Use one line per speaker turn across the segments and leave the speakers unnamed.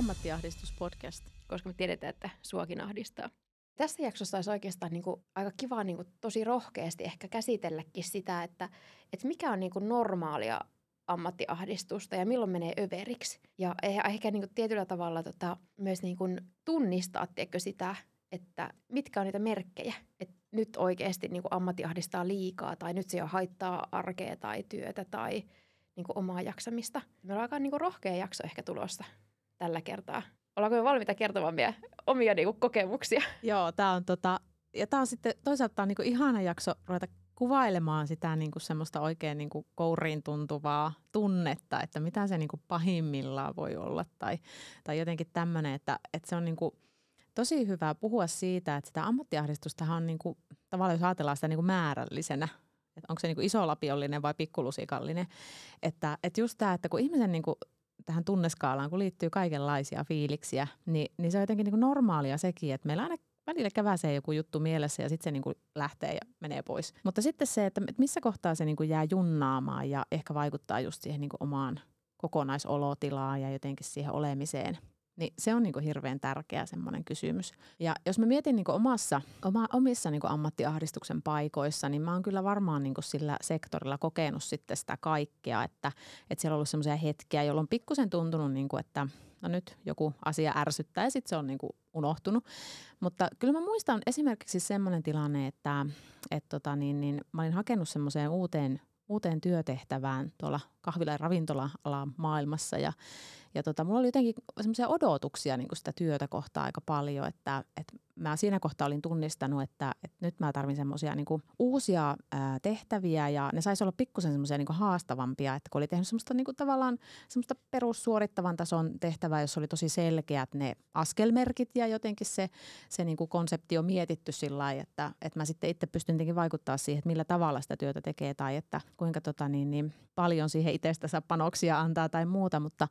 Ammattiahdistuspodcast.
koska me tiedetään, että suokin ahdistaa. Tässä jaksossa olisi oikeastaan niin kuin aika kiva niin kuin tosi rohkeasti ehkä käsitelläkin sitä, että, että mikä on niin kuin normaalia ammattiahdistusta ja milloin menee överiksi. Ja ehkä niin kuin tietyllä tavalla tota, myös niin kuin tunnistaa tiedätkö, sitä, että mitkä on niitä merkkejä, että nyt oikeasti niin kuin ammatti ahdistaa liikaa tai nyt se jo haittaa arkea tai työtä tai niin kuin omaa jaksamista. Meillä on aika niin kuin rohkea jakso ehkä tulossa tällä kertaa. Ollaanko me valmiita kertomaan meidän omia niin kuin, kokemuksia?
Joo, tämä on, tota, ja tää on sitten toisaalta tää on niinku ihana jakso ruveta kuvailemaan sitä niinku semmoista oikein niinku kouriin tuntuvaa tunnetta, että mitä se niinku pahimmillaan voi olla tai, tai jotenkin tämmöinen, että, että se on niinku tosi hyvä puhua siitä, että sitä ammattiahdistusta on niinku, tavallaan jos ajatellaan sitä niinku määrällisenä, että onko se niinku isolapiollinen vai pikkulusikallinen, että, että just tämä, että kun ihmisen niinku tähän tunneskaalaan, kun liittyy kaikenlaisia fiiliksiä, niin, niin se on jotenkin niin kuin normaalia sekin, että meillä aina välillä käväsee joku juttu mielessä ja sitten se niin kuin lähtee ja menee pois. Mutta sitten se, että missä kohtaa se niin kuin jää junnaamaan ja ehkä vaikuttaa just siihen niin kuin omaan kokonaisolotilaan ja jotenkin siihen olemiseen – niin se on niin kuin hirveän tärkeä semmoinen kysymys. Ja jos mä mietin niin kuin omassa, oma, omissa niin kuin ammattiahdistuksen paikoissa, niin mä oon kyllä varmaan niin kuin sillä sektorilla kokenut sitten sitä kaikkea, että, että siellä on ollut semmoisia hetkiä, jolloin pikkusen tuntunut, niin kuin, että no nyt joku asia ärsyttää ja sitten se on niin kuin unohtunut. Mutta kyllä mä muistan esimerkiksi semmoinen tilanne, että, että tota niin, niin mä olin hakenut semmoiseen uuteen uuteen työtehtävään tuolla kahvila- ja ravintola-alan maailmassa. Ja, ja tota, mulla oli jotenkin semmoisia odotuksia niin sitä työtä kohtaa aika paljon, että, että mä siinä kohtaa olin tunnistanut, että, että nyt mä tarvin semmoisia niin uusia ää, tehtäviä ja ne saisi olla pikkusen semmoisia niin haastavampia, että kun oli tehnyt semmoista niin tavallaan semmoista perussuorittavan tason tehtävää, jossa oli tosi selkeät ne askelmerkit ja jotenkin se, se niin konsepti on mietitty sillä lailla, että, että mä sitten itse pystyn jotenkin vaikuttaa siihen, että millä tavalla sitä työtä tekee tai että kuinka tota niin, niin paljon siihen itsestänsä panoksia antaa tai muuta, mutta,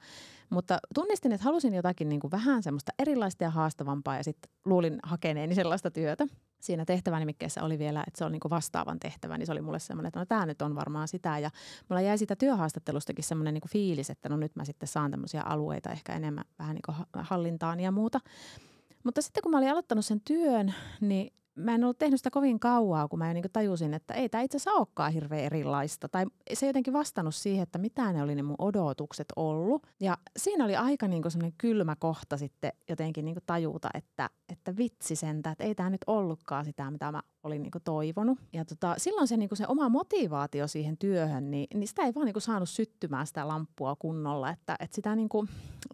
mutta tunnistin, että halusin jotakin niin kuin vähän semmoista erilaista ja haastavampaa ja sitten luulin hakeneeni sellaista työtä. Siinä tehtävänimikkeessä oli vielä, että se on niin kuin vastaavan tehtävä, niin se oli mulle semmoinen, että no tämä nyt on varmaan sitä. Ja mulla jäi siitä työhaastattelustakin semmoinen niin kuin fiilis, että no nyt mä sitten saan tämmöisiä alueita ehkä enemmän vähän niin kuin hallintaan ja muuta. Mutta sitten kun mä olin aloittanut sen työn, niin mä en ollut tehnyt sitä kovin kauaa, kun mä niin tajusin, että ei tämä itse asiassa olekaan hirveän erilaista. Tai se jotenkin vastannut siihen, että mitä ne oli ne mun odotukset ollut. Ja siinä oli aika niin semmoinen kylmä kohta sitten jotenkin niin tajuta, että, että vitsi sentä, että ei tämä nyt ollutkaan sitä, mitä mä olin niin toivonut. Ja tota, silloin se, niin se oma motivaatio siihen työhön, niin, niin sitä ei vaan niin saanut syttymään sitä lamppua kunnolla. Että, että sitä niin kuin,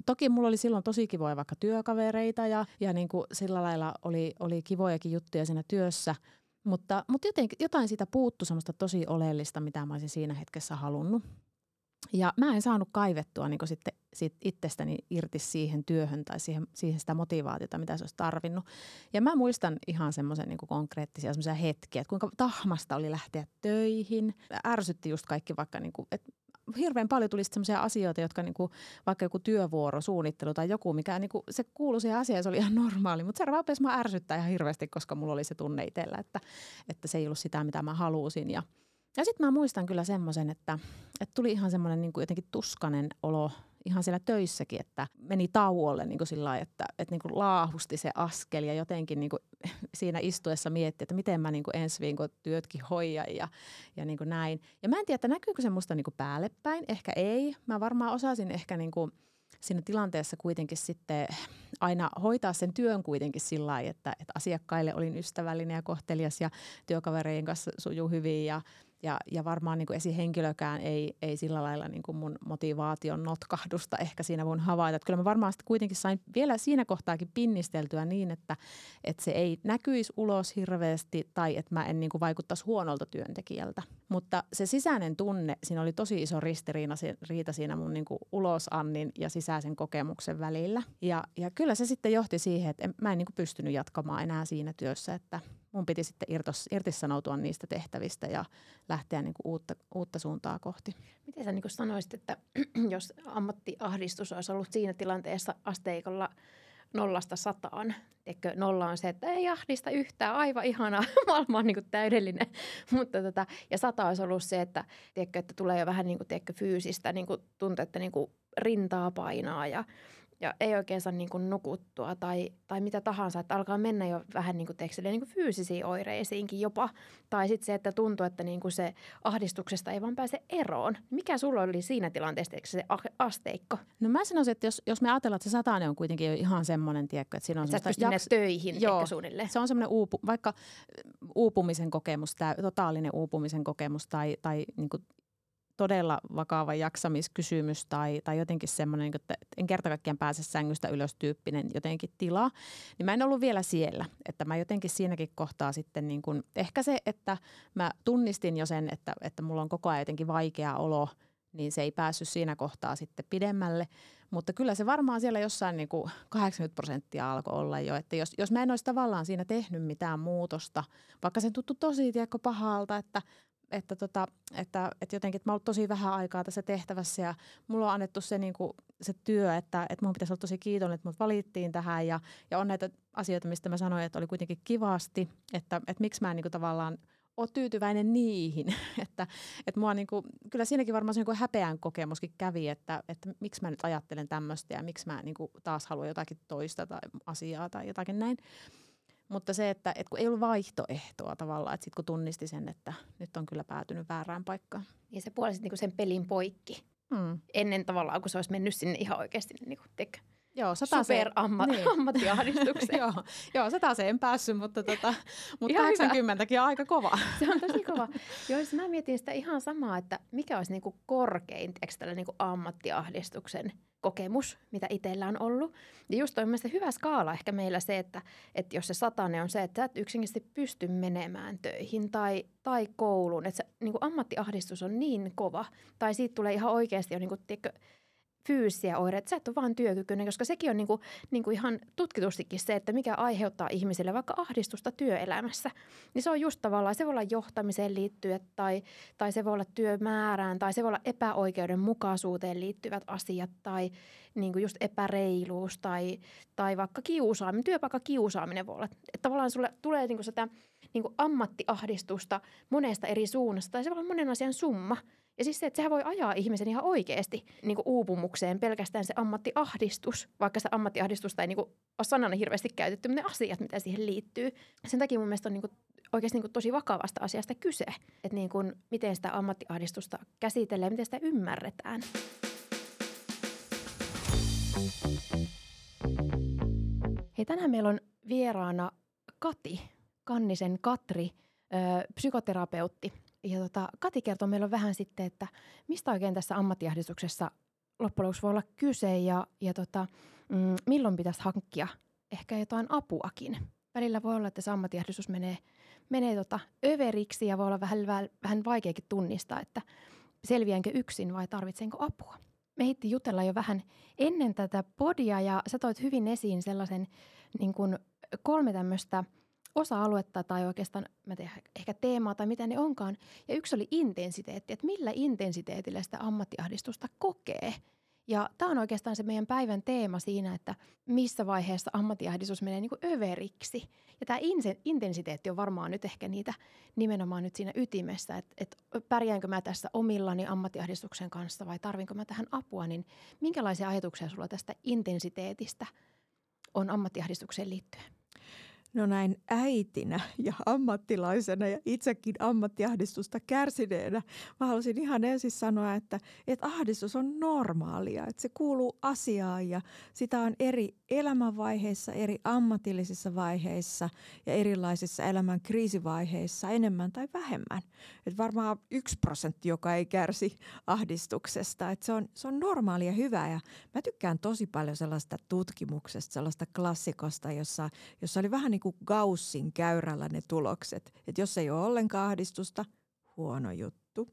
toki mulla oli silloin tosi kivoja vaikka työkavereita ja, ja niin kuin sillä lailla oli, oli kivojakin juttuja siinä työssä. Mutta, mutta jotenkin, jotain siitä puuttu semmoista tosi oleellista, mitä mä olisin siinä hetkessä halunnut. Ja mä en saanut kaivettua niin sitten sit itsestäni irti siihen työhön tai siihen, siihen sitä motivaatiota, mitä se olisi tarvinnut. Ja mä muistan ihan semmoisen niin konkreettisia semmoisia hetkiä, että kuinka tahmasta oli lähteä töihin. Ärsytti just kaikki vaikka, niin kuin, että hirveän paljon tuli sellaisia asioita, jotka niin kuin, vaikka joku työvuoro, suunnittelu tai joku, mikä niin kuin, se kuului siihen asiaan, se oli ihan normaali. Mutta se rupesi mä ärsyttää ihan hirveästi, koska mulla oli se tunne itsellä, että, että se ei ollut sitä, mitä mä halusin. Ja, ja sitten mä muistan kyllä semmoisen, että, että tuli ihan semmoinen niin jotenkin tuskanen olo ihan siellä töissäkin, että meni tauolle niin kuin sillä lailla, että, että niin kuin laahusti se askel ja jotenkin niin kuin siinä istuessa mietti, että miten mä niin kuin ensi viikon työtkin hoidan ja, ja niin kuin näin. Ja mä en tiedä, että näkyykö se musta niin kuin päälle päin, ehkä ei. Mä varmaan osasin ehkä niin kuin siinä tilanteessa kuitenkin sitten aina hoitaa sen työn kuitenkin sillä lailla, että, että asiakkaille olin ystävällinen ja kohtelias ja työkavereiden kanssa sujuu hyvin ja, ja, ja varmaan niin kuin esihenkilökään ei, ei sillä lailla niin kuin mun motivaation notkahdusta ehkä siinä voin havaita. Että kyllä mä varmaan sitten kuitenkin sain vielä siinä kohtaakin pinnisteltyä niin, että, että se ei näkyisi ulos hirveästi tai että mä en niin kuin vaikuttaisi huonolta työntekijältä. Mutta se sisäinen tunne, siinä oli tosi iso ristiriita siinä mun niin kuin ulosannin ja sisäisen kokemuksen välillä. Ja, ja kyllä se sitten johti siihen, että mä en niin kuin pystynyt jatkamaan enää siinä työssä, että mun piti sitten irtos, irtisanoutua niistä tehtävistä ja lähteä niin kuin uutta, uutta suuntaa kohti.
Miten sä niin sanoisit, että jos ammattiahdistus olisi ollut siinä tilanteessa asteikolla nollasta sataan, Tiedätkö, nolla on se, että ei ahdista yhtään, aivan ihanaa, maailma on niin kuin täydellinen. Mutta tota, ja sata olisi ollut se, että, tiedätkö, että tulee jo vähän niin kuin, tiedätkö, fyysistä niin kuin tuntuu, että niin kuin rintaa painaa ja, ja ei oikein saa niin kuin nukuttua tai, tai mitä tahansa, että alkaa mennä jo vähän niin kuin, teekö, niin kuin fyysisiin oireisiinkin jopa. Tai sitten se, että tuntuu, että niin kuin se ahdistuksesta ei vaan pääse eroon. Mikä sulla oli siinä tilanteessa, eikö se asteikko?
No mä sanoisin, että jos, jos me ajatellaan, että se satainen on kuitenkin ihan semmoinen, tiedätkö, että siinä on
Sä et jaks... töihin Joo, suunnilleen.
se on semmoinen uupu, vaikka uupumisen kokemus, tämä totaalinen uupumisen kokemus tai, tai niin kuin todella vakava jaksamiskysymys tai, tai jotenkin semmoinen, että en kerta kaikkiaan pääse sängystä ylös tyyppinen jotenkin tila, niin mä en ollut vielä siellä. Että mä jotenkin siinäkin kohtaa sitten niin kuin, ehkä se, että mä tunnistin jo sen, että, että mulla on koko ajan jotenkin vaikea olo, niin se ei päässyt siinä kohtaa sitten pidemmälle. Mutta kyllä se varmaan siellä jossain niin kuin 80 prosenttia alkoi olla jo, että jos, jos mä en olisi tavallaan siinä tehnyt mitään muutosta, vaikka se tuttu tosi tiekko pahalta, että että, tota, että, että jotenkin että mä oon tosi vähän aikaa tässä tehtävässä ja mulla on annettu se, niin kuin, se työ, että, että mun pitäisi olla tosi kiitollinen, että mut valittiin tähän ja, ja on näitä asioita, mistä mä sanoin, että oli kuitenkin kivasti, että, että miksi mä en niin kuin, tavallaan ole tyytyväinen niihin. että, että mua niin kuin, kyllä siinäkin varmaan se niin häpeän kokemuskin kävi, että, että miksi mä nyt ajattelen tämmöistä ja miksi mä niin kuin, taas haluan jotakin toista tai asiaa tai jotakin näin. Mutta se, että, että kun ei ollut vaihtoehtoa tavallaan, että sitten kun tunnisti sen, että nyt on kyllä päätynyt väärään paikkaan.
Ja se puolisit niin sen pelin poikki. Mm. Ennen tavallaan, kun se olisi mennyt sinne ihan oikeasti niin kuin, tek, Joo, sata super amma, niin. ammattiahdistukseen.
joo, joo, sata se en päässyt, mutta, tota, mutta 80 on aika kova.
se on tosi kova. Joo, siis mä mietin sitä ihan samaa, että mikä olisi niinku korkein tällä niinku ammattiahdistuksen kokemus, mitä itsellä on ollut. Ja just on mielestäni hyvä skaala ehkä meillä se, että, että jos se satane on se, että sä et yksinkertaisesti pysty menemään töihin tai, tai kouluun, että se niin ammattiahdistus on niin kova, tai siitä tulee ihan oikeasti jo niin kuin, tiedätkö, fyysisiä oireita, sä et ole vaan työkykyinen, koska sekin on niinku, niinku ihan tutkitustikin se, että mikä aiheuttaa ihmisille vaikka ahdistusta työelämässä. Niin se on just tavallaan, se voi olla johtamiseen liittyen tai, tai se voi olla työmäärään tai se voi olla epäoikeudenmukaisuuteen liittyvät asiat tai niinku just epäreiluus tai, tai vaikka kiusaaminen, työpaikka kiusaaminen voi olla. Että tavallaan sulle tulee niinku sitä niinku ammattiahdistusta monesta eri suunnasta tai se voi olla monen asian summa – ja siis se, että sehän voi ajaa ihmisen ihan oikeasti niin kuin uupumukseen pelkästään se ammattiahdistus, vaikka se ammattiahdistusta ei niin kuin, ole sanana hirveästi käytetty, ne asiat, mitä siihen liittyy. Sen takia mun mielestä on niin kuin, oikeasti niin kuin, tosi vakavasta asiasta kyse, että niin kuin, miten sitä ammattiahdistusta käsitellään, miten sitä ymmärretään. Hei, tänään meillä on vieraana Kati, Kannisen Katri, psykoterapeutti – ja tota, Kati kertoo meille vähän sitten, että mistä oikein tässä ammattiahdistuksessa loppujen lopuksi voi olla kyse ja, ja tota, mm, milloin pitäisi hankkia ehkä jotain apuakin. Välillä voi olla, että se ammattiahdistus menee, menee tota överiksi ja voi olla vähän, vähän, vähän vaikeakin tunnistaa, että selviänkö yksin vai tarvitsenko apua. Me hitti jutella jo vähän ennen tätä podia ja sä toit hyvin esiin sellaisen niin kuin kolme tämmöistä – osa-aluetta tai oikeastaan mä tiedän, ehkä teemaa tai mitä ne onkaan. Ja yksi oli intensiteetti, että millä intensiteetillä sitä ammattiahdistusta kokee. Ja tämä on oikeastaan se meidän päivän teema siinä, että missä vaiheessa ammattiahdistus menee niin kuin överiksi. Ja tämä intensiteetti on varmaan nyt ehkä niitä nimenomaan nyt siinä ytimessä, että, että pärjäänkö mä tässä omillani ammattiahdistuksen kanssa vai tarvinko mä tähän apua, niin minkälaisia ajatuksia sulla tästä intensiteetistä on ammattiahdistukseen liittyen?
No näin äitinä ja ammattilaisena ja itsekin ammattiahdistusta kärsineenä mä haluaisin ihan ensin sanoa, että, että ahdistus on normaalia, että se kuuluu asiaan ja sitä on eri elämänvaiheissa, eri ammatillisissa vaiheissa ja erilaisissa elämän kriisivaiheissa enemmän tai vähemmän. Että varmaan yksi prosentti, joka ei kärsi ahdistuksesta, että se on, se on normaalia hyvää ja mä tykkään tosi paljon sellaista tutkimuksesta, sellaista klassikosta, jossa, jossa oli vähän niin kuin Gaussin käyrällä ne tulokset. Että jos ei ole ollenkaan ahdistusta, huono juttu.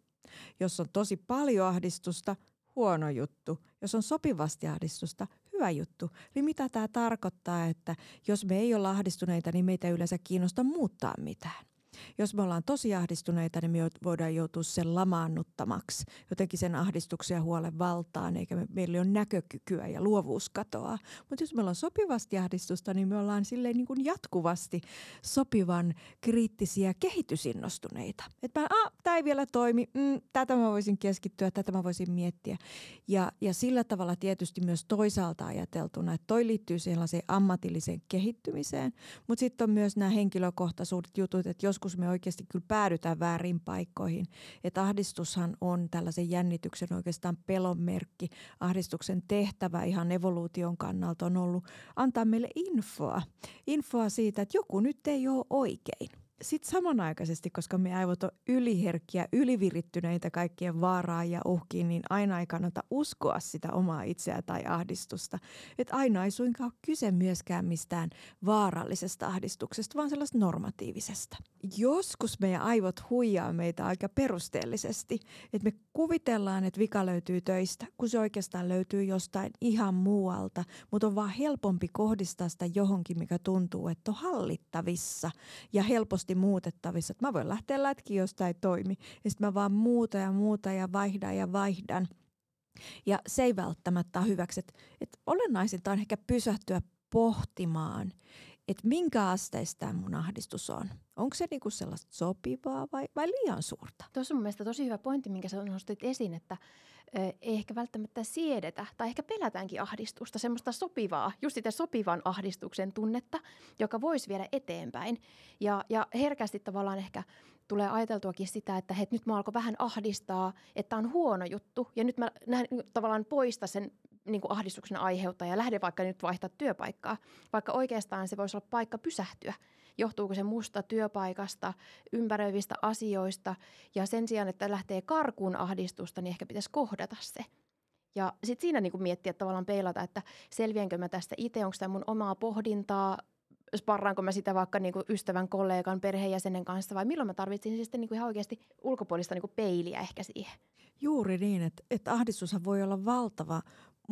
Jos on tosi paljon ahdistusta, huono juttu. Jos on sopivasti ahdistusta, hyvä juttu. Eli mitä tämä tarkoittaa, että jos me ei ole ahdistuneita, niin meitä ei yleensä kiinnosta muuttaa mitään. Jos me ollaan tosi ahdistuneita, niin me voidaan joutua sen lamaannuttamaksi, jotenkin sen ahdistuksen ja huolen valtaan, eikä me, meillä ole näkökykyä ja luovuus katoaa. Mutta jos meillä on sopivasti ahdistusta, niin me ollaan silleen niin kuin jatkuvasti sopivan kriittisiä kehitysinnostuneita. Että ah, tämä ei vielä toimi, mm, tätä mä voisin keskittyä, tätä mä voisin miettiä. Ja, ja sillä tavalla tietysti myös toisaalta ajateltuna, että toi liittyy sellaiseen ammatilliseen kehittymiseen, mutta sitten on myös nämä henkilökohtaisuudet jutut, että joskus me oikeasti kyllä päädytään väärin paikkoihin. Että ahdistushan on tällaisen jännityksen oikeastaan pelon merkki. Ahdistuksen tehtävä ihan evoluution kannalta on ollut antaa meille infoa. Infoa siitä, että joku nyt ei ole oikein sitten samanaikaisesti, koska me aivot on yliherkkiä, ylivirittyneitä kaikkien vaaraa ja uhkiin, niin aina ei kannata uskoa sitä omaa itseä tai ahdistusta. Että aina ei suinkaan ole kyse myöskään mistään vaarallisesta ahdistuksesta, vaan sellaista normatiivisesta. Joskus meidän aivot huijaa meitä aika perusteellisesti, että me kuvitellaan, että vika löytyy töistä, kun se oikeastaan löytyy jostain ihan muualta, mutta on vaan helpompi kohdistaa sitä johonkin, mikä tuntuu, että on hallittavissa ja helposti helposti muutettavissa. Että mä voin lähteä lätkiin, jos tämä ei toimi. Ja sitten mä vaan muuta ja muuta ja vaihdan ja vaihdan. Ja se ei välttämättä ole hyväksi. Että, että olennaisinta on ehkä pysähtyä pohtimaan, että minkä asteista mun ahdistus on. Onko se niinku sellaista sopivaa vai, vai liian suurta?
Tuossa on mun mielestä tosi hyvä pointti, minkä sä nostit esiin, että ei ehkä välttämättä siedetä tai ehkä pelätäänkin ahdistusta, semmoista sopivaa, just sitä sopivan ahdistuksen tunnetta, joka voisi viedä eteenpäin. Ja, ja herkästi tavallaan ehkä tulee ajateltuakin sitä, että hei, nyt mä alkoi vähän ahdistaa, että on huono juttu ja nyt mä näen, tavallaan poista sen niin kuin ahdistuksen aiheuttaja ja lähde vaikka nyt vaihtaa työpaikkaa, vaikka oikeastaan se voisi olla paikka pysähtyä – johtuuko se musta työpaikasta, ympäröivistä asioista ja sen sijaan, että lähtee karkuun ahdistusta, niin ehkä pitäisi kohdata se. Ja sitten siinä niin kuin miettiä tavallaan peilata, että selviänkö mä tästä itse, onko tämä mun omaa pohdintaa, sparraanko mä sitä vaikka niin kuin ystävän, kollegan, perheenjäsenen kanssa vai milloin mä tarvitsin sitten niin kuin ihan oikeasti ulkopuolista niin kuin peiliä ehkä siihen.
Juuri niin, että, että ahdistushan voi olla valtava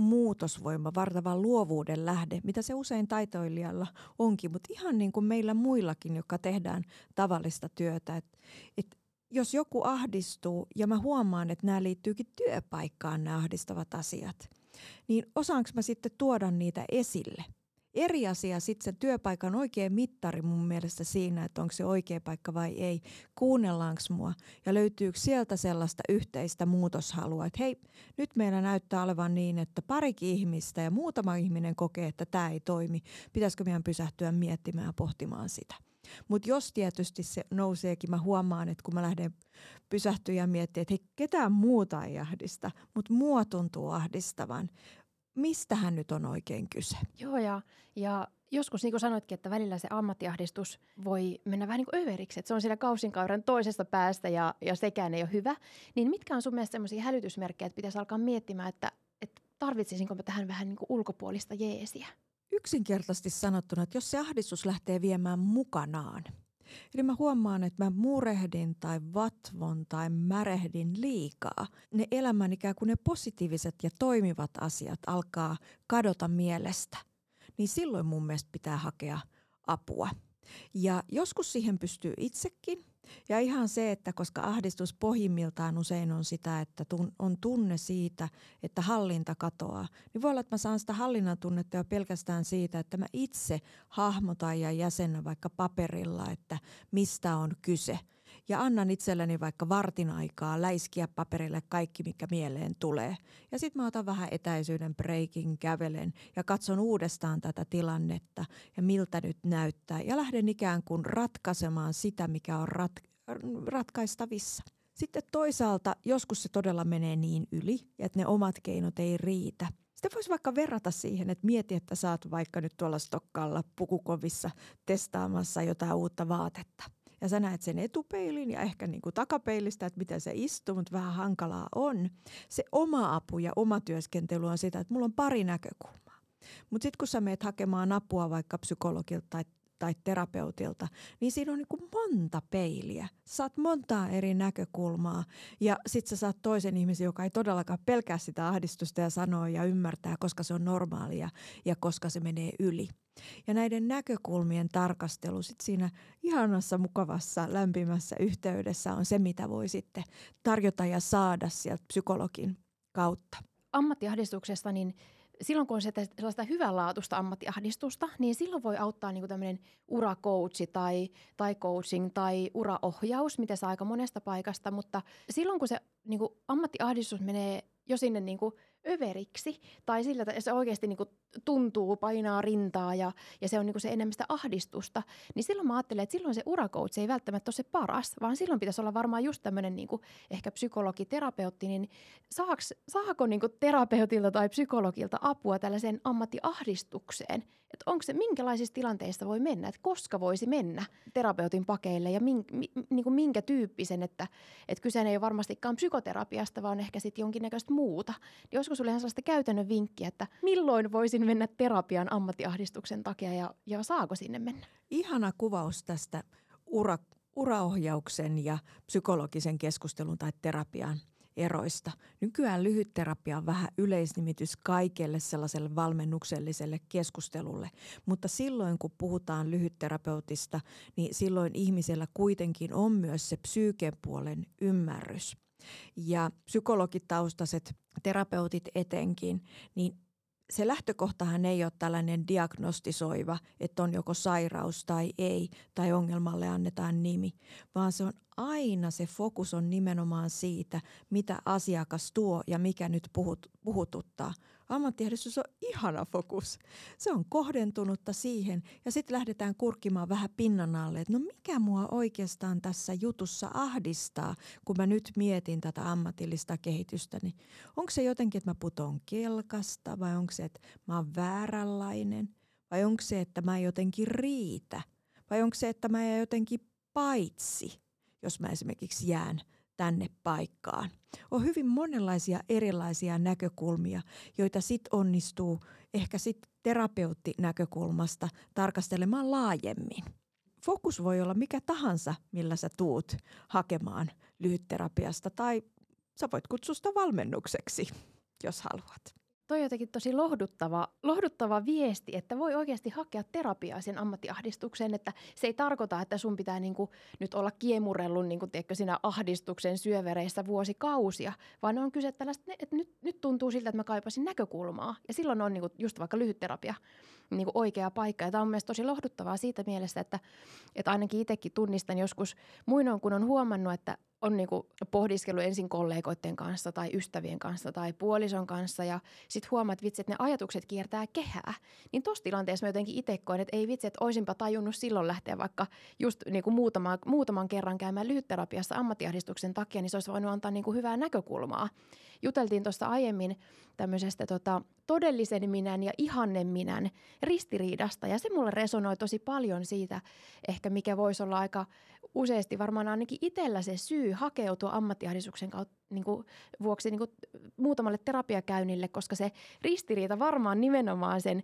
muutosvoima, vartava luovuuden lähde, mitä se usein taitoilijalla onkin, mutta ihan niin kuin meillä muillakin, jotka tehdään tavallista työtä. Et, et jos joku ahdistuu ja mä huomaan, että nämä liittyykin työpaikkaan nämä ahdistavat asiat, niin osaanko mä sitten tuoda niitä esille – eri asia sitten se työpaikan oikea mittari mun mielestä siinä, että onko se oikea paikka vai ei. Kuunnellaanko mua ja löytyykö sieltä sellaista yhteistä muutoshalua, että hei, nyt meillä näyttää olevan niin, että parikin ihmistä ja muutama ihminen kokee, että tämä ei toimi. Pitäisikö meidän pysähtyä miettimään ja pohtimaan sitä. Mutta jos tietysti se nouseekin, mä huomaan, että kun mä lähden pysähtyä ja miettimään, että hei, ketään muuta ei ahdista, mutta mua tuntuu ahdistavan, mistähän nyt on oikein kyse?
Joo, ja, ja joskus niin kuin sanoitkin, että välillä se ammattiahdistus voi mennä vähän niin kuin överiksi, että se on siellä kausinkauran toisesta päästä ja, ja sekään ei ole hyvä. Niin mitkä on sun mielestä sellaisia hälytysmerkkejä, että pitäisi alkaa miettimään, että, että tarvitsisinko mä tähän vähän niin kuin ulkopuolista jeesiä?
Yksinkertaisesti sanottuna, että jos se ahdistus lähtee viemään mukanaan – Eli mä huomaan, että mä murehdin tai vatvon tai märehdin liikaa. Ne elämän ikään kuin ne positiiviset ja toimivat asiat alkaa kadota mielestä. Niin silloin mun mielestä pitää hakea apua. Ja joskus siihen pystyy itsekin. Ja ihan se, että koska ahdistus pohjimmiltaan usein on sitä, että on tunne siitä, että hallinta katoaa, niin voi olla, että mä saan sitä hallinnan tunnetta jo pelkästään siitä, että mä itse hahmotan ja jäsennän vaikka paperilla, että mistä on kyse. Ja annan itselleni vaikka vartin aikaa läiskiä paperille kaikki, mikä mieleen tulee. Ja sitten mä otan vähän etäisyyden breikin, kävelen ja katson uudestaan tätä tilannetta ja miltä nyt näyttää. Ja lähden ikään kuin ratkaisemaan sitä, mikä on rat- ratkaistavissa. Sitten toisaalta joskus se todella menee niin yli, että ne omat keinot ei riitä. Sitten voisi vaikka verrata siihen, että mieti, että saat vaikka nyt tuolla Stokkalla pukukovissa testaamassa jotain uutta vaatetta. Ja sä näet sen etupeilin ja ehkä niin kuin takapeilistä, että miten se istuu, mutta vähän hankalaa on. Se oma apu ja oma työskentely on sitä, että mulla on pari näkökulmaa. Mutta sitten kun sä meet hakemaan apua vaikka psykologilta tai tai terapeutilta, niin siinä on niin kuin monta peiliä. Saat montaa eri näkökulmaa ja sit sä saat toisen ihmisen, joka ei todellakaan pelkää sitä ahdistusta ja sanoo ja ymmärtää, koska se on normaalia ja koska se menee yli. Ja näiden näkökulmien tarkastelu sit siinä ihanassa, mukavassa, lämpimässä yhteydessä on se, mitä voi sitten tarjota ja saada sieltä psykologin kautta.
Ammattiahdistuksesta, niin silloin kun on se, sellaista hyvänlaatuista ammattiahdistusta, niin silloin voi auttaa niin tämmöinen uracoachi tai, tai coaching tai uraohjaus, mitä saa aika monesta paikasta, mutta silloin kun se niin kuin ammattiahdistus menee jo sinne niin kuin överiksi tai sillä, että se oikeasti niin kuin tuntuu, painaa rintaa ja, ja se on niin kuin se enemmän sitä ahdistusta, niin silloin mä ajattelen, että silloin se urakout ei välttämättä ole se paras, vaan silloin pitäisi olla varmaan just tämmöinen niin kuin ehkä psykologi, terapeutti, niin saaks, saako niin kuin terapeutilta tai psykologilta apua tällaiseen ammattiahdistukseen? Että onko se, minkälaisissa tilanteissa voi mennä, että koska voisi mennä terapeutin pakeille ja min, mi, niin kuin minkä tyyppisen, että, että kyse ei ole varmastikaan psykoterapiasta, vaan ehkä sitten jonkinnäköistä muuta. Niin olisiko sinulle ihan sellaista käytännön vinkkiä, että milloin voisin mennä terapian ammattiahdistuksen takia ja, ja saako sinne mennä?
Ihana kuvaus tästä ura, uraohjauksen ja psykologisen keskustelun tai terapian eroista. Nykyään lyhytterapia on vähän yleisnimitys kaikelle sellaiselle valmennukselliselle keskustelulle, mutta silloin kun puhutaan lyhytterapeutista, niin silloin ihmisellä kuitenkin on myös se psyykepuolen ymmärrys. Ja psykologitaustaiset terapeutit etenkin, niin se lähtökohtahan ei ole tällainen diagnostisoiva, että on joko sairaus tai ei, tai ongelmalle annetaan nimi, vaan se on aina se fokus on nimenomaan siitä, mitä asiakas tuo ja mikä nyt puhut, puhututtaa ammattiahdistus on ihana fokus. Se on kohdentunutta siihen ja sitten lähdetään kurkkimaan vähän pinnan alle, että no mikä mua oikeastaan tässä jutussa ahdistaa, kun mä nyt mietin tätä ammatillista kehitystä. Niin onko se jotenkin, että mä putoon kelkasta vai onko se, että mä oon vääränlainen vai onko se, että mä en jotenkin riitä vai onko se, että mä en jotenkin paitsi, jos mä esimerkiksi jään – tänne paikkaan. On hyvin monenlaisia erilaisia näkökulmia, joita sit onnistuu ehkä sit terapeuttinäkökulmasta tarkastelemaan laajemmin. Fokus voi olla mikä tahansa, millä sä tuut hakemaan lyhytterapiasta tai sä voit kutsua sitä valmennukseksi, jos haluat
toi on jotenkin tosi lohduttava, lohduttava viesti, että voi oikeasti hakea terapiaa sen ammattiahdistukseen, että se ei tarkoita, että sun pitää niinku nyt olla kiemurellut niinku, tiedätkö, siinä ahdistuksen syövereissä vuosikausia, vaan on kyse tällaista, että nyt, nyt tuntuu siltä, että mä kaipasin näkökulmaa ja silloin on niinku just vaikka lyhytterapia niinku oikea paikka. Ja tämä on mielestäni tosi lohduttavaa siitä mielessä, että, että ainakin itsekin tunnistan joskus muinoin, kun on huomannut, että on niinku pohdiskellut ensin kollegoiden kanssa tai ystävien kanssa tai puolison kanssa ja sitten huomaat, että vitsi, että ne ajatukset kiertää kehää. Niin tuossa tilanteessa mä jotenkin itse koen, että ei vitsi, että olisinpa tajunnut silloin lähteä vaikka just niinku muutama, muutaman kerran käymään lyhytterapiassa ammattiahdistuksen takia, niin se olisi voinut antaa niinku hyvää näkökulmaa. Juteltiin tuosta aiemmin tämmöisestä tota, todellisen minän ja ihannen minän ristiriidasta. Ja se mulle resonoi tosi paljon siitä ehkä mikä voisi olla aika useasti varmaan ainakin itsellä se syy hakeutua ammattiahdistuksen kautta niin kuin, vuoksi niin kuin, muutamalle terapiakäynnille, koska se ristiriita varmaan nimenomaan sen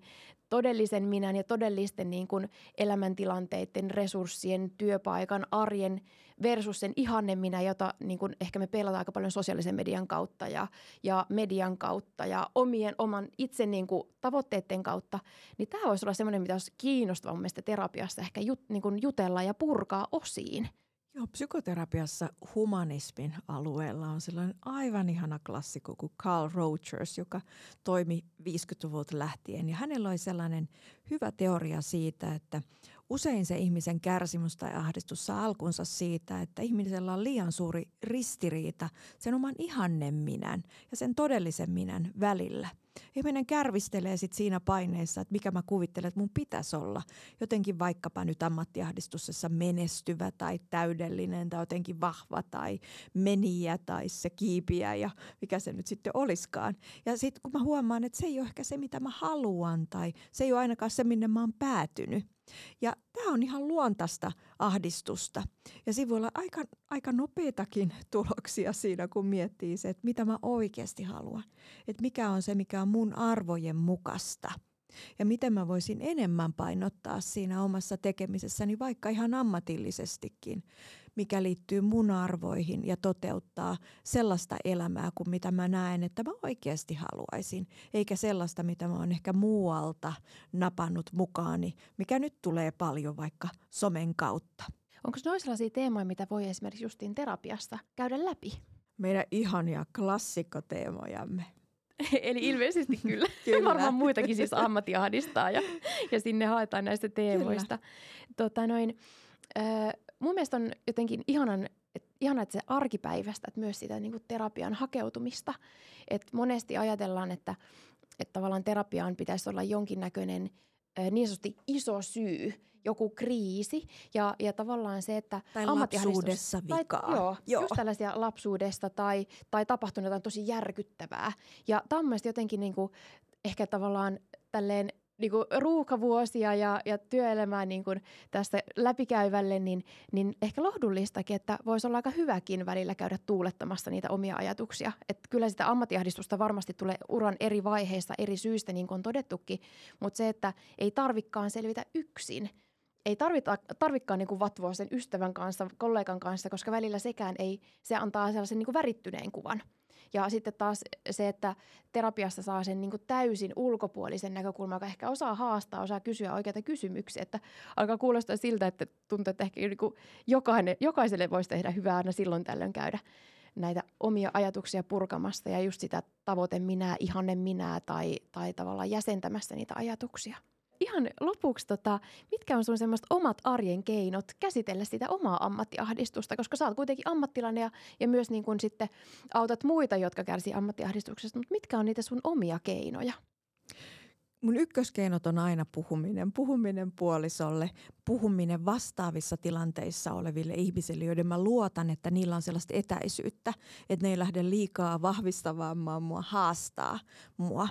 todellisen minän ja todellisten niin kuin, elämäntilanteiden, resurssien, työpaikan, arjen versus sen ihanne minä, jota niin kuin, ehkä me pelataan aika paljon sosiaalisen median kautta ja, ja median kautta ja omien oman itse niin kuin, tavoitteiden kautta, niin tämä voisi olla semmoinen, mitä olisi kiinnostavaa mun mielestä terapiassa ehkä jut, niin kuin, jutella ja purkaa osiin.
Joo, psykoterapiassa humanismin alueella on sellainen aivan ihana klassikko kuin Carl Rogers, joka toimi 50-luvulta lähtien. Ja hänellä oli sellainen hyvä teoria siitä, että usein se ihmisen kärsimys tai ahdistus saa alkunsa siitä, että ihmisellä on liian suuri ristiriita sen oman ihannen minän ja sen todellisen minän välillä – ihminen kärvistelee sit siinä paineessa, että mikä mä kuvittelen, että mun pitäisi olla. Jotenkin vaikkapa nyt ammattiahdistuksessa menestyvä tai täydellinen tai jotenkin vahva tai meniä tai se kiipiä ja mikä se nyt sitten oliskaan. Ja sitten kun mä huomaan, että se ei ole ehkä se, mitä mä haluan tai se ei ole ainakaan se, minne mä oon päätynyt, ja tämä on ihan luontaista ahdistusta. Ja siinä voi olla aika, aika nopeitakin tuloksia siinä, kun miettii se, että mitä mä oikeasti haluan. Että mikä on se, mikä mun arvojen mukaista. Ja miten mä voisin enemmän painottaa siinä omassa tekemisessäni, vaikka ihan ammatillisestikin, mikä liittyy mun arvoihin ja toteuttaa sellaista elämää kuin mitä mä näen, että mä oikeasti haluaisin. Eikä sellaista, mitä mä oon ehkä muualta napannut mukaani, mikä nyt tulee paljon vaikka somen kautta.
Onko noin sellaisia teemoja, mitä voi esimerkiksi justiin terapiassa käydä läpi?
Meidän ihania klassikkoteemojamme.
Eli ilmeisesti kyllä. kyllä. Varmaan muitakin siis ammattiahdistaa ja, ja sinne haetaan näistä teemoista. Tota noin, äh, mun mielestä on jotenkin ihanan, et, ihana, että se arkipäivästä, että myös sitä niin kuin terapian hakeutumista. Et monesti ajatellaan, että, että tavallaan terapiaan pitäisi olla jonkinnäköinen niin sanotusti iso syy, joku kriisi ja, ja tavallaan se, että
tai lapsuudessa vikaa.
Tai, joo, joo, just tällaisia lapsuudesta tai, tai tapahtunut jotain tosi järkyttävää. Ja tämä on jotenkin niin kuin, ehkä tavallaan tälleen niin kuin ruuhkavuosia ja, ja työelämää niin kuin tästä läpikäyvälle, niin, niin ehkä lohdullistakin, että voisi olla aika hyväkin välillä käydä tuulettamassa niitä omia ajatuksia. Että kyllä sitä ammattiahdistusta varmasti tulee uran eri vaiheissa eri syistä, niin kuin on todettukin, mutta se, että ei tarvikkaan selvitä yksin – ei tarvita, tarvikaan niin vatvoa sen ystävän kanssa, kollegan kanssa, koska välillä sekään ei, se antaa sellaisen niin kuin värittyneen kuvan. Ja sitten taas se, että terapiassa saa sen niin täysin ulkopuolisen näkökulman, joka ehkä osaa haastaa, osaa kysyä oikeita kysymyksiä. Että alkaa kuulostaa siltä, että tuntuu, että ehkä niin jokainen, jokaiselle voisi tehdä hyvää aina silloin tällöin käydä näitä omia ajatuksia purkamasta ja just sitä tavoite minä, ihanne minä tai, tai tavallaan jäsentämässä niitä ajatuksia ihan lopuksi, tota, mitkä on sun semmoiset omat arjen keinot käsitellä sitä omaa ammattiahdistusta, koska sä oot kuitenkin ammattilainen ja, ja myös niin kun sitten autat muita, jotka kärsii ammattiahdistuksesta, mutta mitkä on niitä sun omia keinoja?
Mun ykköskeinot on aina puhuminen. Puhuminen puolisolle, puhuminen vastaavissa tilanteissa oleville ihmisille, joiden mä luotan, että niillä on sellaista etäisyyttä, että ne ei lähde liikaa vahvistamaan mua, haastaa mua.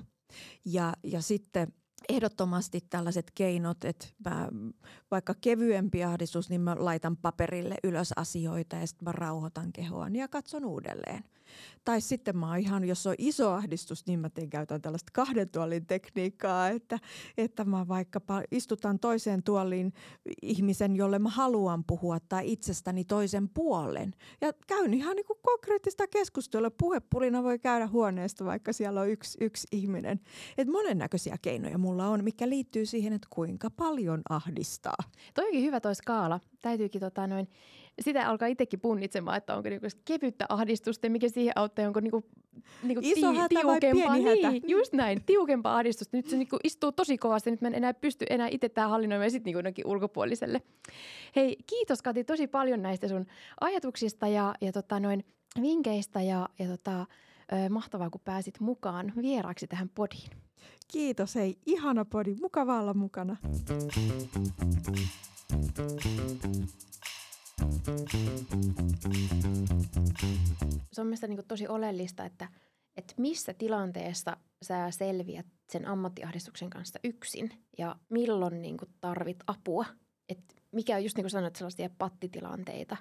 Ja, ja sitten – ehdottomasti tällaiset keinot, että mä, vaikka kevyempi ahdistus, niin mä laitan paperille ylös asioita ja sitten mä rauhoitan kehoa ja katson uudelleen. Tai sitten mä oon ihan, jos on iso ahdistus, niin mä teen käytän tällaista kahden tuolin tekniikkaa, että, että mä vaikkapa istutan toiseen tuoliin ihmisen, jolle mä haluan puhua tai itsestäni toisen puolen. Ja käyn ihan niin kuin konkreettista keskustelua. Puhepulina voi käydä huoneesta, vaikka siellä on yksi, yksi ihminen. Et monennäköisiä keinoja mulla on, mikä liittyy siihen, että kuinka paljon ahdistaa.
Toi onkin hyvä toi skaala. Täytyykin tota noin sitä alkaa itsekin punnitsemaan, että onko niinku kevyttä ahdistusta, mikä siihen auttaa, onko niinku, niinku
Iso ti- hätä tiukempaa. Vai pieni
niin, just näin, tiukempaa ahdistusta. Nyt se niinku istuu tosi kovasti, nyt mä en enää pysty enää itse tähän hallinnoimaan ja sitten niinku ulkopuoliselle. Hei, kiitos Kati tosi paljon näistä sun ajatuksista ja, ja tota noin vinkkeistä ja, ja tota, ö, mahtavaa, kun pääsit mukaan vieraaksi tähän podiin.
Kiitos, hei, ihana podi, mukava olla mukana.
Se on mielestäni niin tosi oleellista, että, että missä tilanteessa sä selviät sen ammattiahdistuksen kanssa yksin ja milloin niin kuin tarvit apua. Et mikä on just niin kuin sanoit, sellaisia pattitilanteita,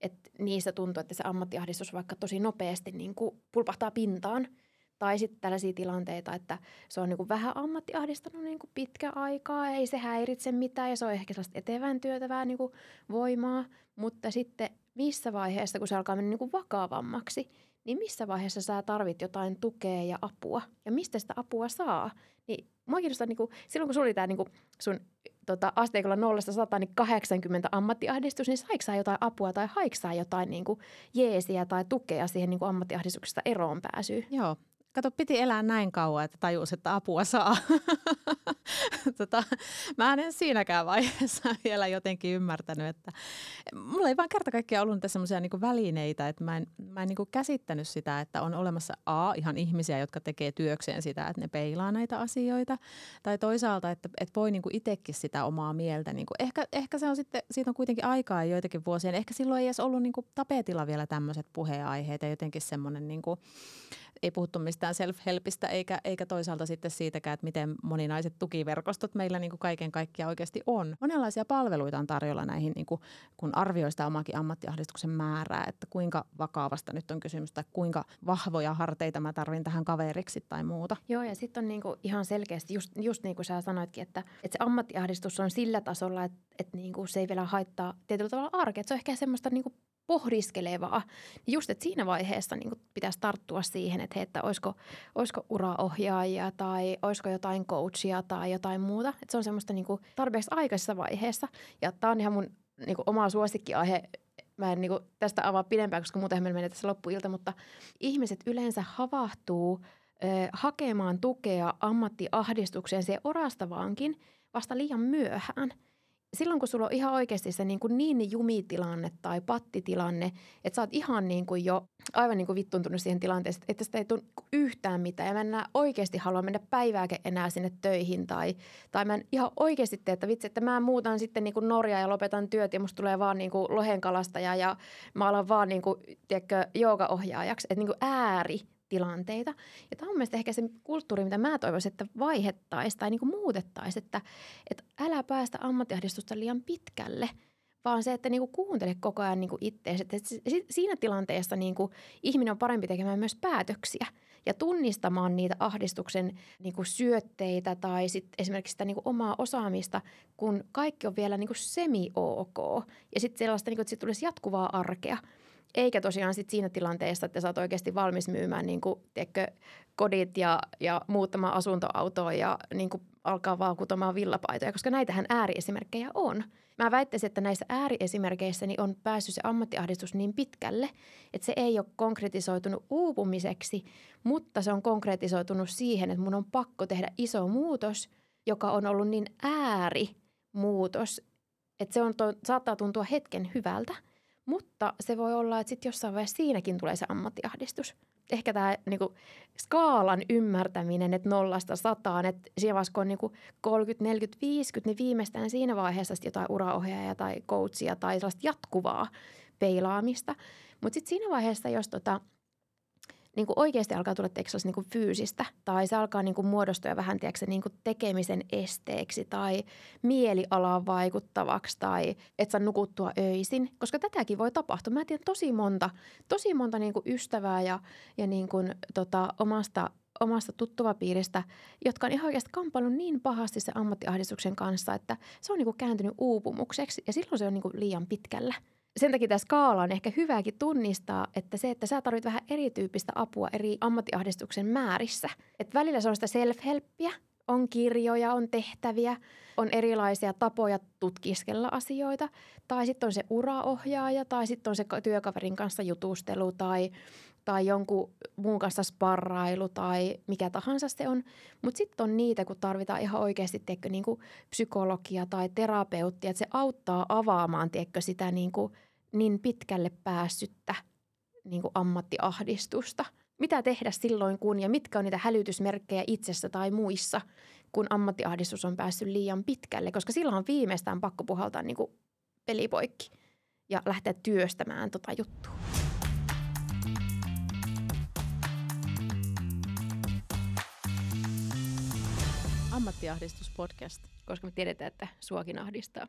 että niissä tuntuu, että se ammattiahdistus vaikka tosi nopeasti niin kuin pulpahtaa pintaan – tai sitten tällaisia tilanteita, että se on niin kuin vähän ammattiahdistanut niin kuin pitkä aikaa, ei se häiritse mitään ja se on ehkä sellaista etevän työtävää niin kuin voimaa. Mutta sitten missä vaiheessa, kun se alkaa mennä niin kuin vakavammaksi, niin missä vaiheessa sä tarvit jotain tukea ja apua ja mistä sitä apua saa. Niin mua kiinnostaa, niin kuin, silloin kun sulla oli tämä niin sun tota, asteikolla 0 niin 80 ammattiahdistus, niin saiko jotain apua tai haiko jotain niin kuin jeesiä tai tukea siihen niin kuin ammattiahdistuksesta eroon pääsyyn?
Joo, kato, piti elää näin kauan, että tajus, että apua saa. tota, mä en siinäkään vaiheessa vielä jotenkin ymmärtänyt, että mulla ei vaan kerta kaikkiaan ollut niitä semmoisia niin välineitä, että mä en, mä en niin käsittänyt sitä, että on olemassa A, ihan ihmisiä, jotka tekee työkseen sitä, että ne peilaa näitä asioita, tai toisaalta, että, että voi niin itsekin sitä omaa mieltä. Niin ehkä, ehkä se on sitten, siitä on kuitenkin aikaa joitakin vuosia, ehkä silloin ei edes ollut niin tapetilla vielä tämmöiset puheenaiheet ja jotenkin semmoinen niin kuin, ei puhuttu mistään self-helpistä eikä, eikä toisaalta sitten siitäkään, että miten moninaiset tukiverkostot meillä niin kuin kaiken kaikkiaan oikeasti on. Monenlaisia palveluita on tarjolla näihin, niin kuin, kun arvioi sitä omakin ammattiahdistuksen määrää, että kuinka vakavasta nyt on kysymys tai kuinka vahvoja harteita mä tarvin tähän kaveriksi tai muuta.
Joo, ja sitten on niinku ihan selkeästi, just, just niin kuin sä sanoitkin, että, että se ammattiahdistus on sillä tasolla, että, että niinku se ei vielä haittaa tietyllä tavalla arkea. se on ehkä semmoista niinku pohdiskelevaa. Niin just, että siinä vaiheessa niin kuin pitäisi tarttua siihen, että, hei, että olisiko, olisiko uraohjaajia tai olisiko jotain coachia tai jotain muuta. Että se on semmoista niin kuin tarpeeksi aikaisessa vaiheessa. Ja tämä on ihan mun niin kuin oma suosikkiaihe. Mä en niin kuin tästä avaa pidempään, koska muuten meillä menee tässä loppuilta, mutta ihmiset yleensä havahtuu ö, hakemaan tukea ammattiahdistukseen se orastavaankin vasta liian myöhään – silloin kun sulla on ihan oikeasti se niin, kuin niin jumitilanne tai pattitilanne, että sä oot ihan niin kuin jo aivan niin kuin vittuntunut siihen tilanteeseen, että sitä ei tule yhtään mitään. Ja mä en enää oikeasti halua mennä päivääkään enää sinne töihin tai, tai mä en ihan oikeasti tee, että vitsi, että mä muutan sitten niin kuin Norjaa ja lopetan työt ja musta tulee vaan niin kuin lohenkalastaja ja mä alan vaan niin kuin, tiedätkö, joogaohjaajaksi, että niin kuin ääri tilanteita. Ja tämä on mielestäni ehkä se kulttuuri, mitä mä toivoisin, että vaihettaisiin tai niin kuin muutettaisiin, että, että älä päästä ammattiahdistusta liian pitkälle, vaan se, että niin kuin kuuntele koko ajan niin kuin itseäsi. Että siinä tilanteessa niin kuin ihminen on parempi tekemään myös päätöksiä ja tunnistamaan niitä ahdistuksen niin kuin syötteitä tai sit esimerkiksi sitä niin kuin omaa osaamista, kun kaikki on vielä niin kuin semi-ok. Ja sitten sellaista, niin kuin, että sit tulisi jatkuvaa arkea – eikä tosiaan sit siinä tilanteessa, että sä oot oikeasti valmis myymään niin kuin, tiedätkö, kodit ja, ja muuttamaan asuntoautoa ja niin kuin, alkaa vaan kutomaan villapaitoja, koska näitähän ääriesimerkkejä on. Mä väittäisin, että näissä ääriesimerkkeissä niin on päässyt se ammattiahdistus niin pitkälle, että se ei ole konkretisoitunut uupumiseksi, mutta se on konkretisoitunut siihen, että mun on pakko tehdä iso muutos, joka on ollut niin äärimuutos, että se on, to, saattaa tuntua hetken hyvältä – mutta se voi olla, että sitten jossain vaiheessa siinäkin tulee se ammattiahdistus. Ehkä tämä niinku, skaalan ymmärtäminen, että nollasta sataan, että siinä vaiheessa kun on niinku 30, 40, 50, niin viimeistään siinä vaiheessa jotain uraohjaajaa tai coachia tai sellaista jatkuvaa peilaamista. Mutta sitten siinä vaiheessa, jos tota – niin kuin oikeasti alkaa tulla niin kuin fyysistä tai se alkaa niin kuin muodostua vähän tiedätkö, niin kuin tekemisen esteeksi tai mielialaan vaikuttavaksi tai et saa nukuttua öisin, koska tätäkin voi tapahtua. Mä tiedän tosi monta, tosi monta niin kuin ystävää ja, ja niin kuin, tota, omasta omasta tuttuvapiiristä, jotka on ihan oikeasti kampannut niin pahasti se ammattiahdistuksen kanssa, että se on niin kuin kääntynyt uupumukseksi ja silloin se on niin kuin liian pitkällä – sen takia tämä skaala on ehkä hyväkin tunnistaa, että se, että sä tarvit vähän erityyppistä apua eri ammattiahdistuksen määrissä. Että välillä se on sitä self-helppiä, on kirjoja, on tehtäviä, on erilaisia tapoja tutkiskella asioita. Tai sitten on se uraohjaaja, tai sitten on se työkaverin kanssa jutustelu, tai, tai jonkun muun kanssa sparrailu, tai mikä tahansa se on. Mutta sitten on niitä, kun tarvitaan ihan oikeasti tiedätkö, niin psykologia tai terapeuttia, että se auttaa avaamaan tiedätkö, sitä niin kuin – niin pitkälle päässyttä niin kuin ammattiahdistusta. Mitä tehdä silloin, kun ja mitkä on niitä hälytysmerkkejä itsessä tai muissa, kun ammattiahdistus on päässyt liian pitkälle, koska silloin on viimeistään pakko puhaltaa niin kuin pelipoikki ja lähteä työstämään tota juttua.
Ammattiahdistuspodcast.
Koska me tiedetään, että suokin ahdistaa.